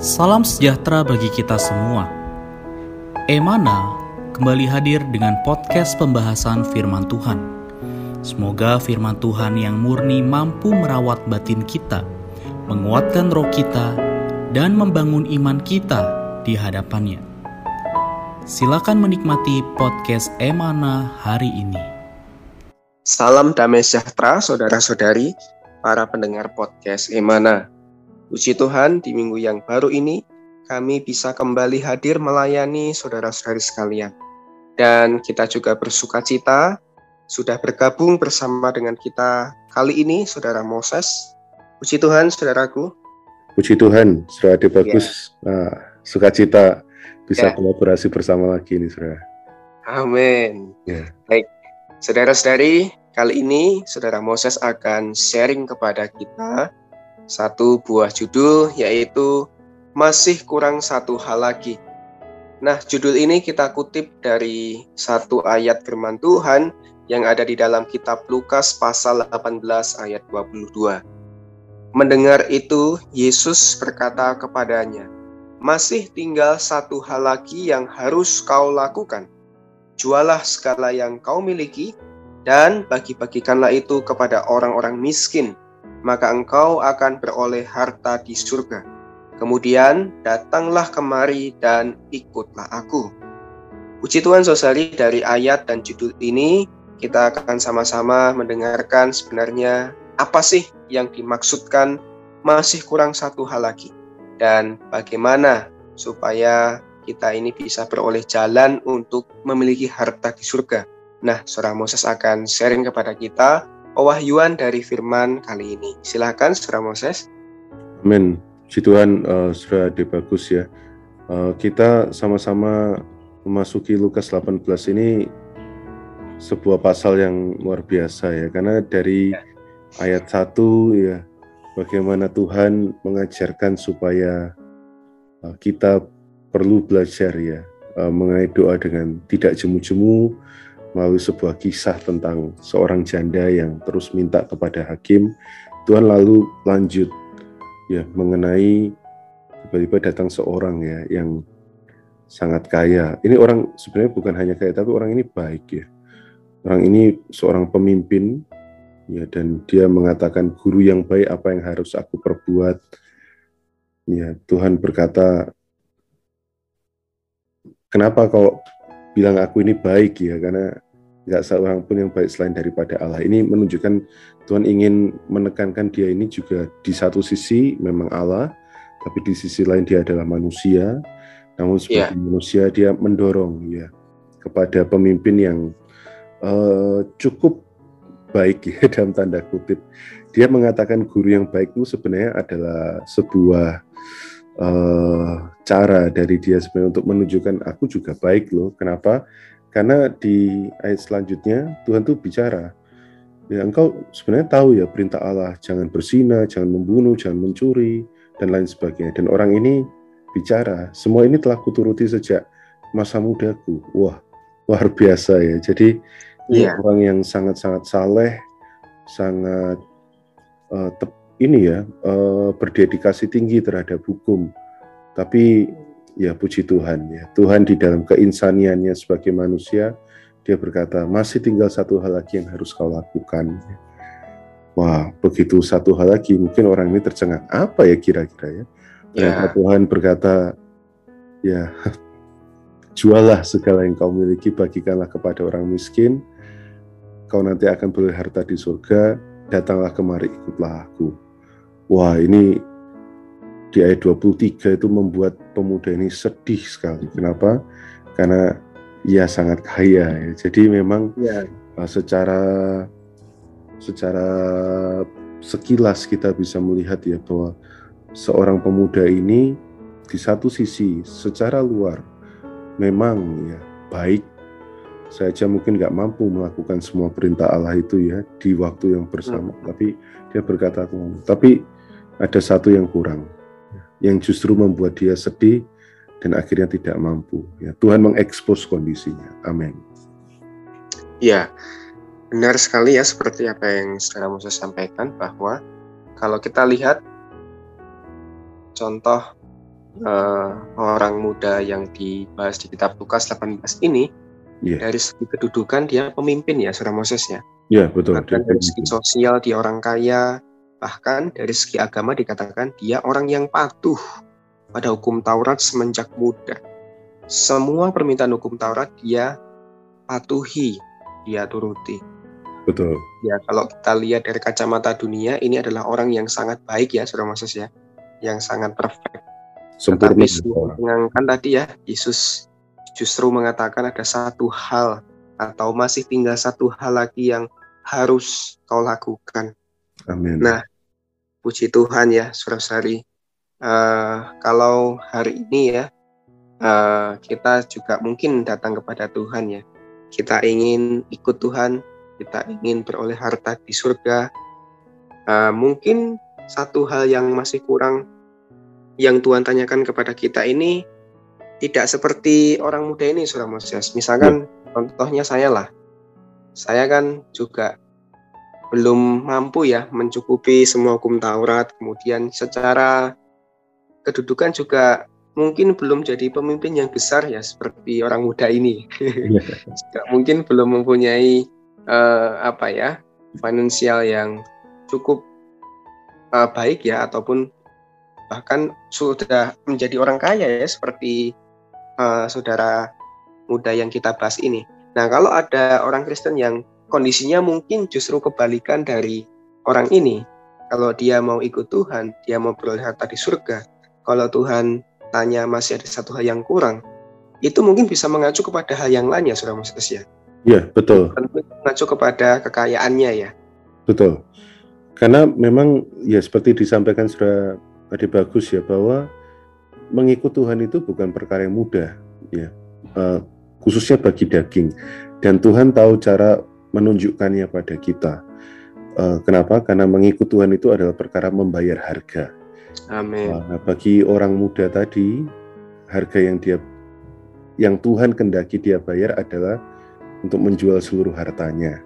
Salam sejahtera bagi kita semua. Emana kembali hadir dengan podcast pembahasan firman Tuhan. Semoga firman Tuhan yang murni mampu merawat batin kita, menguatkan roh kita, dan membangun iman kita di hadapannya. Silakan menikmati podcast Emana hari ini. Salam damai sejahtera saudara-saudari, para pendengar podcast Emana. Puji Tuhan, di minggu yang baru ini, kami bisa kembali hadir melayani saudara-saudari sekalian. Dan kita juga bersuka cita, sudah bergabung bersama dengan kita kali ini, Saudara Moses. Puji Tuhan, saudaraku. Puji Tuhan, saudara Ade bagus. Ya. Nah, sukacita bisa ya. kolaborasi bersama lagi ini, saudara. Amin. Ya. Baik, saudara-saudari, kali ini saudara Moses akan sharing kepada kita satu buah judul yaitu masih kurang satu hal lagi. Nah, judul ini kita kutip dari satu ayat firman Tuhan yang ada di dalam kitab Lukas pasal 18 ayat 22. Mendengar itu, Yesus berkata kepadanya, "Masih tinggal satu hal lagi yang harus kau lakukan. Jualah segala yang kau miliki dan bagi-bagikanlah itu kepada orang-orang miskin, maka engkau akan beroleh harta di surga. Kemudian datanglah kemari dan ikutlah aku. Puji Tuhan Sosari dari ayat dan judul ini kita akan sama-sama mendengarkan sebenarnya apa sih yang dimaksudkan masih kurang satu hal lagi dan bagaimana supaya kita ini bisa beroleh jalan untuk memiliki harta di surga. Nah, Saudara Moses akan sharing kepada kita pewahyuan dari firman kali ini. Silakan Saudara Moses. Amin. Puji Tuhan, uh, Saudara De Bagus ya. Uh, kita sama-sama memasuki Lukas 18 ini sebuah pasal yang luar biasa ya. Karena dari ya. ayat 1 ya, bagaimana Tuhan mengajarkan supaya uh, kita perlu belajar ya, uh, mengenai doa dengan tidak jemu-jemu, melalui sebuah kisah tentang seorang janda yang terus minta kepada hakim. Tuhan lalu lanjut ya mengenai tiba-tiba datang seorang ya yang sangat kaya. Ini orang sebenarnya bukan hanya kaya tapi orang ini baik ya. Orang ini seorang pemimpin ya dan dia mengatakan guru yang baik apa yang harus aku perbuat. Ya, Tuhan berkata Kenapa kau bilang aku ini baik ya karena nggak seorang pun yang baik selain daripada Allah. Ini menunjukkan Tuhan ingin menekankan dia ini juga di satu sisi memang Allah, tapi di sisi lain dia adalah manusia. Namun sebagai yeah. manusia dia mendorong ya kepada pemimpin yang uh, cukup baik ya dalam tanda kutip. Dia mengatakan guru yang baik itu sebenarnya adalah sebuah uh, cara dari dia sebenarnya untuk menunjukkan aku juga baik loh. Kenapa? Karena di ayat selanjutnya Tuhan tuh bicara, ya engkau sebenarnya tahu ya perintah Allah, jangan bersina, jangan membunuh, jangan mencuri, dan lain sebagainya. Dan orang ini bicara, semua ini telah kuturuti sejak masa mudaku. Wah, luar biasa ya. Jadi yeah. orang yang sangat-sangat saleh, sangat uh, tep, ini ya uh, berdedikasi tinggi terhadap hukum. Tapi ya puji Tuhan ya. Tuhan di dalam keinsaniannya sebagai manusia, dia berkata, masih tinggal satu hal lagi yang harus kau lakukan. Wah, begitu satu hal lagi, mungkin orang ini tercengang. Apa ya kira-kira ya? Ya. Tuhan berkata, ya jualah segala yang kau miliki, bagikanlah kepada orang miskin, kau nanti akan beli harta di surga, datanglah kemari ikutlah aku. Wah, ini di ayat 23 itu membuat pemuda ini sedih sekali. Kenapa? Karena ia sangat kaya ya. Jadi memang ya. secara secara sekilas kita bisa melihat ya bahwa seorang pemuda ini di satu sisi secara luar memang ya baik saja mungkin nggak mampu melakukan semua perintah Allah itu ya di waktu yang bersama hmm. tapi dia berkata tapi ada satu yang kurang yang justru membuat dia sedih dan akhirnya tidak mampu. Ya, Tuhan mengekspos kondisinya. Amin. Ya, benar sekali ya seperti apa yang saudara Musa sampaikan bahwa kalau kita lihat contoh uh, orang muda yang dibahas di kitab Lukas 18 ini yeah. dari segi kedudukan dia pemimpin ya Saudara Moses ya. Iya, yeah, betul. Dan dari segi sosial dia orang kaya, bahkan dari segi agama dikatakan dia orang yang patuh pada hukum Taurat semenjak muda. Semua permintaan hukum Taurat dia patuhi, dia turuti. Betul. Ya, kalau kita lihat dari kacamata dunia, ini adalah orang yang sangat baik ya, Saudara Moses ya, yang sangat perfect. Sempurna. Tetapi mengangkat tadi ya, Yesus justru mengatakan ada satu hal atau masih tinggal satu hal lagi yang harus kau lakukan. Amin. Nah, puji Tuhan ya, saudara-saudari. Uh, kalau hari ini ya, uh, kita juga mungkin datang kepada Tuhan ya. Kita ingin ikut Tuhan, kita ingin beroleh harta di surga. Uh, mungkin satu hal yang masih kurang yang Tuhan tanyakan kepada kita ini tidak seperti orang muda ini, Saudara Moses. Misalkan ya. contohnya saya lah. Saya kan juga belum mampu ya mencukupi semua hukum Taurat. Kemudian secara kedudukan juga mungkin belum jadi pemimpin yang besar ya seperti orang muda ini. Ya. mungkin belum mempunyai uh, apa ya finansial yang cukup uh, baik ya ataupun bahkan sudah menjadi orang kaya ya seperti uh, saudara muda yang kita bahas ini. Nah, kalau ada orang Kristen yang kondisinya mungkin justru kebalikan dari orang ini. Kalau dia mau ikut Tuhan, dia mau beroleh harta di surga. Kalau Tuhan tanya masih ada satu hal yang kurang, itu mungkin bisa mengacu kepada hal yang lain ya, Saudara Moses ya. Iya, betul. Mengacu kepada kekayaannya ya. Betul. Karena memang ya seperti disampaikan sudah tadi bagus ya bahwa mengikut Tuhan itu bukan perkara yang mudah ya uh, khususnya bagi daging dan Tuhan tahu cara menunjukkannya pada kita uh, kenapa karena mengikut Tuhan itu adalah perkara membayar harga Amin uh, bagi orang muda tadi harga yang dia yang Tuhan kendaki dia bayar adalah untuk menjual seluruh hartanya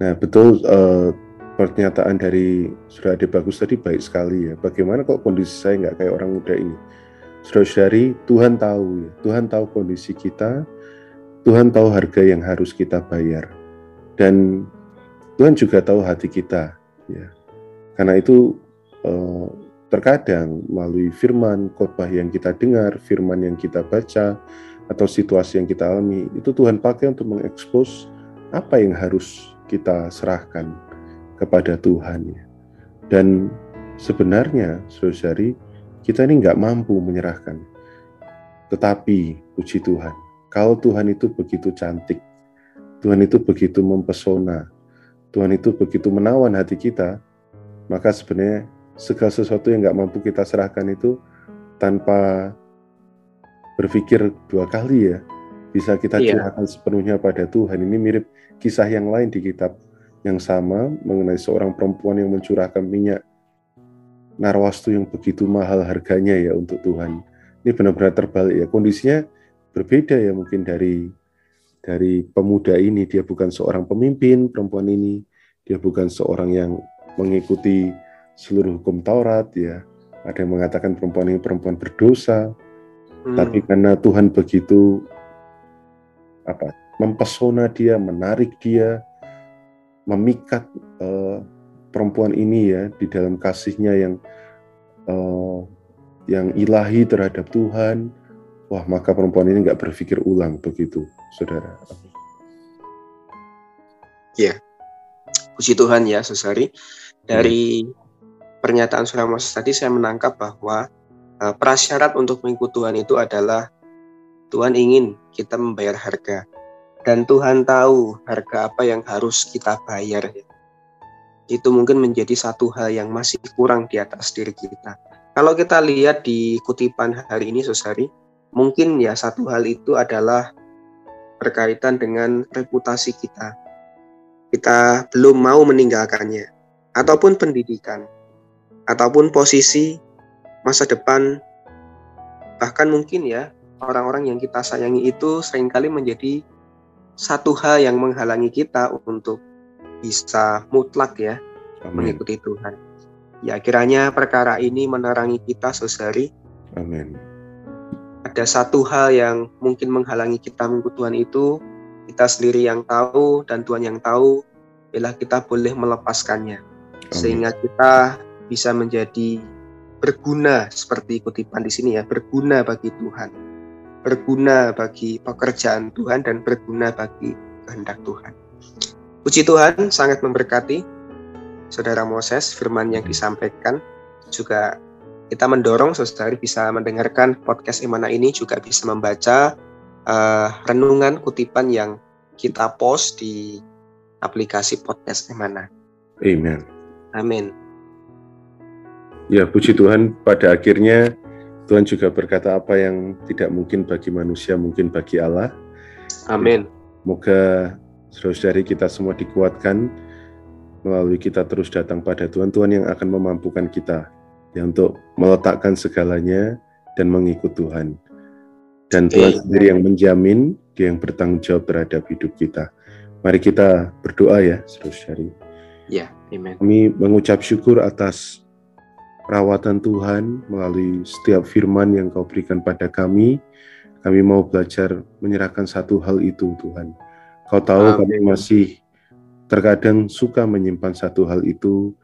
nah betul uh, pernyataan dari Saudara Ade Bagus tadi baik sekali ya. Bagaimana kok kondisi saya nggak kayak orang muda ini? Saudara-saudari, Tuhan tahu ya. Tuhan tahu kondisi kita. Tuhan tahu harga yang harus kita bayar. Dan Tuhan juga tahu hati kita ya. Karena itu eh, terkadang melalui firman khotbah yang kita dengar, firman yang kita baca, atau situasi yang kita alami, itu Tuhan pakai untuk mengekspos apa yang harus kita serahkan kepada Tuhan. Ya. Dan sebenarnya, saudari, kita ini nggak mampu menyerahkan. Tetapi, puji Tuhan, kalau Tuhan itu begitu cantik, Tuhan itu begitu mempesona, Tuhan itu begitu menawan hati kita, maka sebenarnya segala sesuatu yang nggak mampu kita serahkan itu tanpa berpikir dua kali ya, bisa kita yeah. curahkan sepenuhnya pada Tuhan. Ini mirip kisah yang lain di kitab yang sama mengenai seorang perempuan yang mencurahkan minyak narwastu yang begitu mahal harganya ya untuk Tuhan. Ini benar-benar terbalik ya. Kondisinya berbeda ya mungkin dari dari pemuda ini. Dia bukan seorang pemimpin perempuan ini. Dia bukan seorang yang mengikuti seluruh hukum Taurat ya. Ada yang mengatakan perempuan ini perempuan berdosa. Hmm. Tapi karena Tuhan begitu apa mempesona dia, menarik dia, memikat uh, perempuan ini ya di dalam kasihnya yang uh, yang ilahi terhadap Tuhan, wah maka perempuan ini nggak berpikir ulang begitu, saudara. Ya, puji Tuhan ya, saudari. Dari hmm. pernyataan Saudara Moses tadi saya menangkap bahwa uh, prasyarat untuk mengikut Tuhan itu adalah Tuhan ingin kita membayar harga dan Tuhan tahu harga apa yang harus kita bayar. Itu mungkin menjadi satu hal yang masih kurang di atas diri kita. Kalau kita lihat di kutipan hari ini, Sosari, mungkin ya satu hal itu adalah berkaitan dengan reputasi kita. Kita belum mau meninggalkannya, ataupun pendidikan, ataupun posisi masa depan, bahkan mungkin ya orang-orang yang kita sayangi itu sering kali menjadi satu hal yang menghalangi kita untuk bisa mutlak ya Amin. mengikuti Tuhan. Ya kiranya perkara ini menerangi kita saudari. Amin. Ada satu hal yang mungkin menghalangi kita mengikut Tuhan itu, kita sendiri yang tahu dan Tuhan yang tahu, bila kita boleh melepaskannya. Amin. Sehingga kita bisa menjadi berguna seperti kutipan di sini ya, berguna bagi Tuhan. Berguna bagi pekerjaan Tuhan dan berguna bagi kehendak Tuhan. Puji Tuhan sangat memberkati Saudara Moses firman yang disampaikan juga kita mendorong saudara bisa mendengarkan podcast Emana ini juga bisa membaca uh, renungan kutipan yang kita post di aplikasi podcast Emana. Amin. Amin. Ya, puji Tuhan pada akhirnya Tuhan juga berkata apa yang tidak mungkin bagi manusia mungkin bagi Allah. Amin. Semoga saudara-saudari kita semua dikuatkan melalui kita terus datang pada Tuhan, Tuhan yang akan memampukan kita ya untuk meletakkan segalanya dan mengikut Tuhan. Dan Tuhan Amen. sendiri yang menjamin, dia yang bertanggung jawab terhadap hidup kita. Mari kita berdoa ya, saudara-saudari. Ya, amin. Kami mengucap syukur atas perawatan Tuhan melalui setiap firman yang kau berikan pada kami. Kami mau belajar menyerahkan satu hal itu Tuhan. Kau tahu Amin. kami masih terkadang suka menyimpan satu hal itu,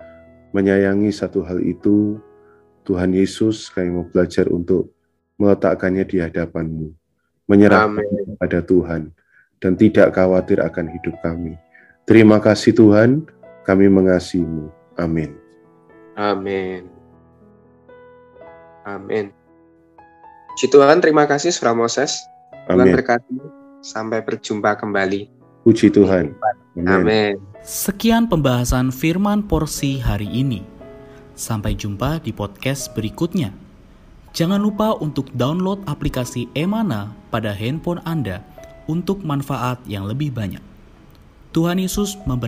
menyayangi satu hal itu. Tuhan Yesus kami mau belajar untuk meletakkannya di hadapanmu, menyerahkan kepada Tuhan, dan tidak khawatir akan hidup kami. Terima kasih Tuhan, kami mengasihimu. Amin. Amin. Amin. Puji Tuhan, terima kasih Saudara Moses. Tuhan berkati. Sampai berjumpa kembali. Puji Tuhan. Amin. Amin. Sekian pembahasan firman porsi hari ini. Sampai jumpa di podcast berikutnya. Jangan lupa untuk download aplikasi Emana pada handphone Anda untuk manfaat yang lebih banyak. Tuhan Yesus memberkati.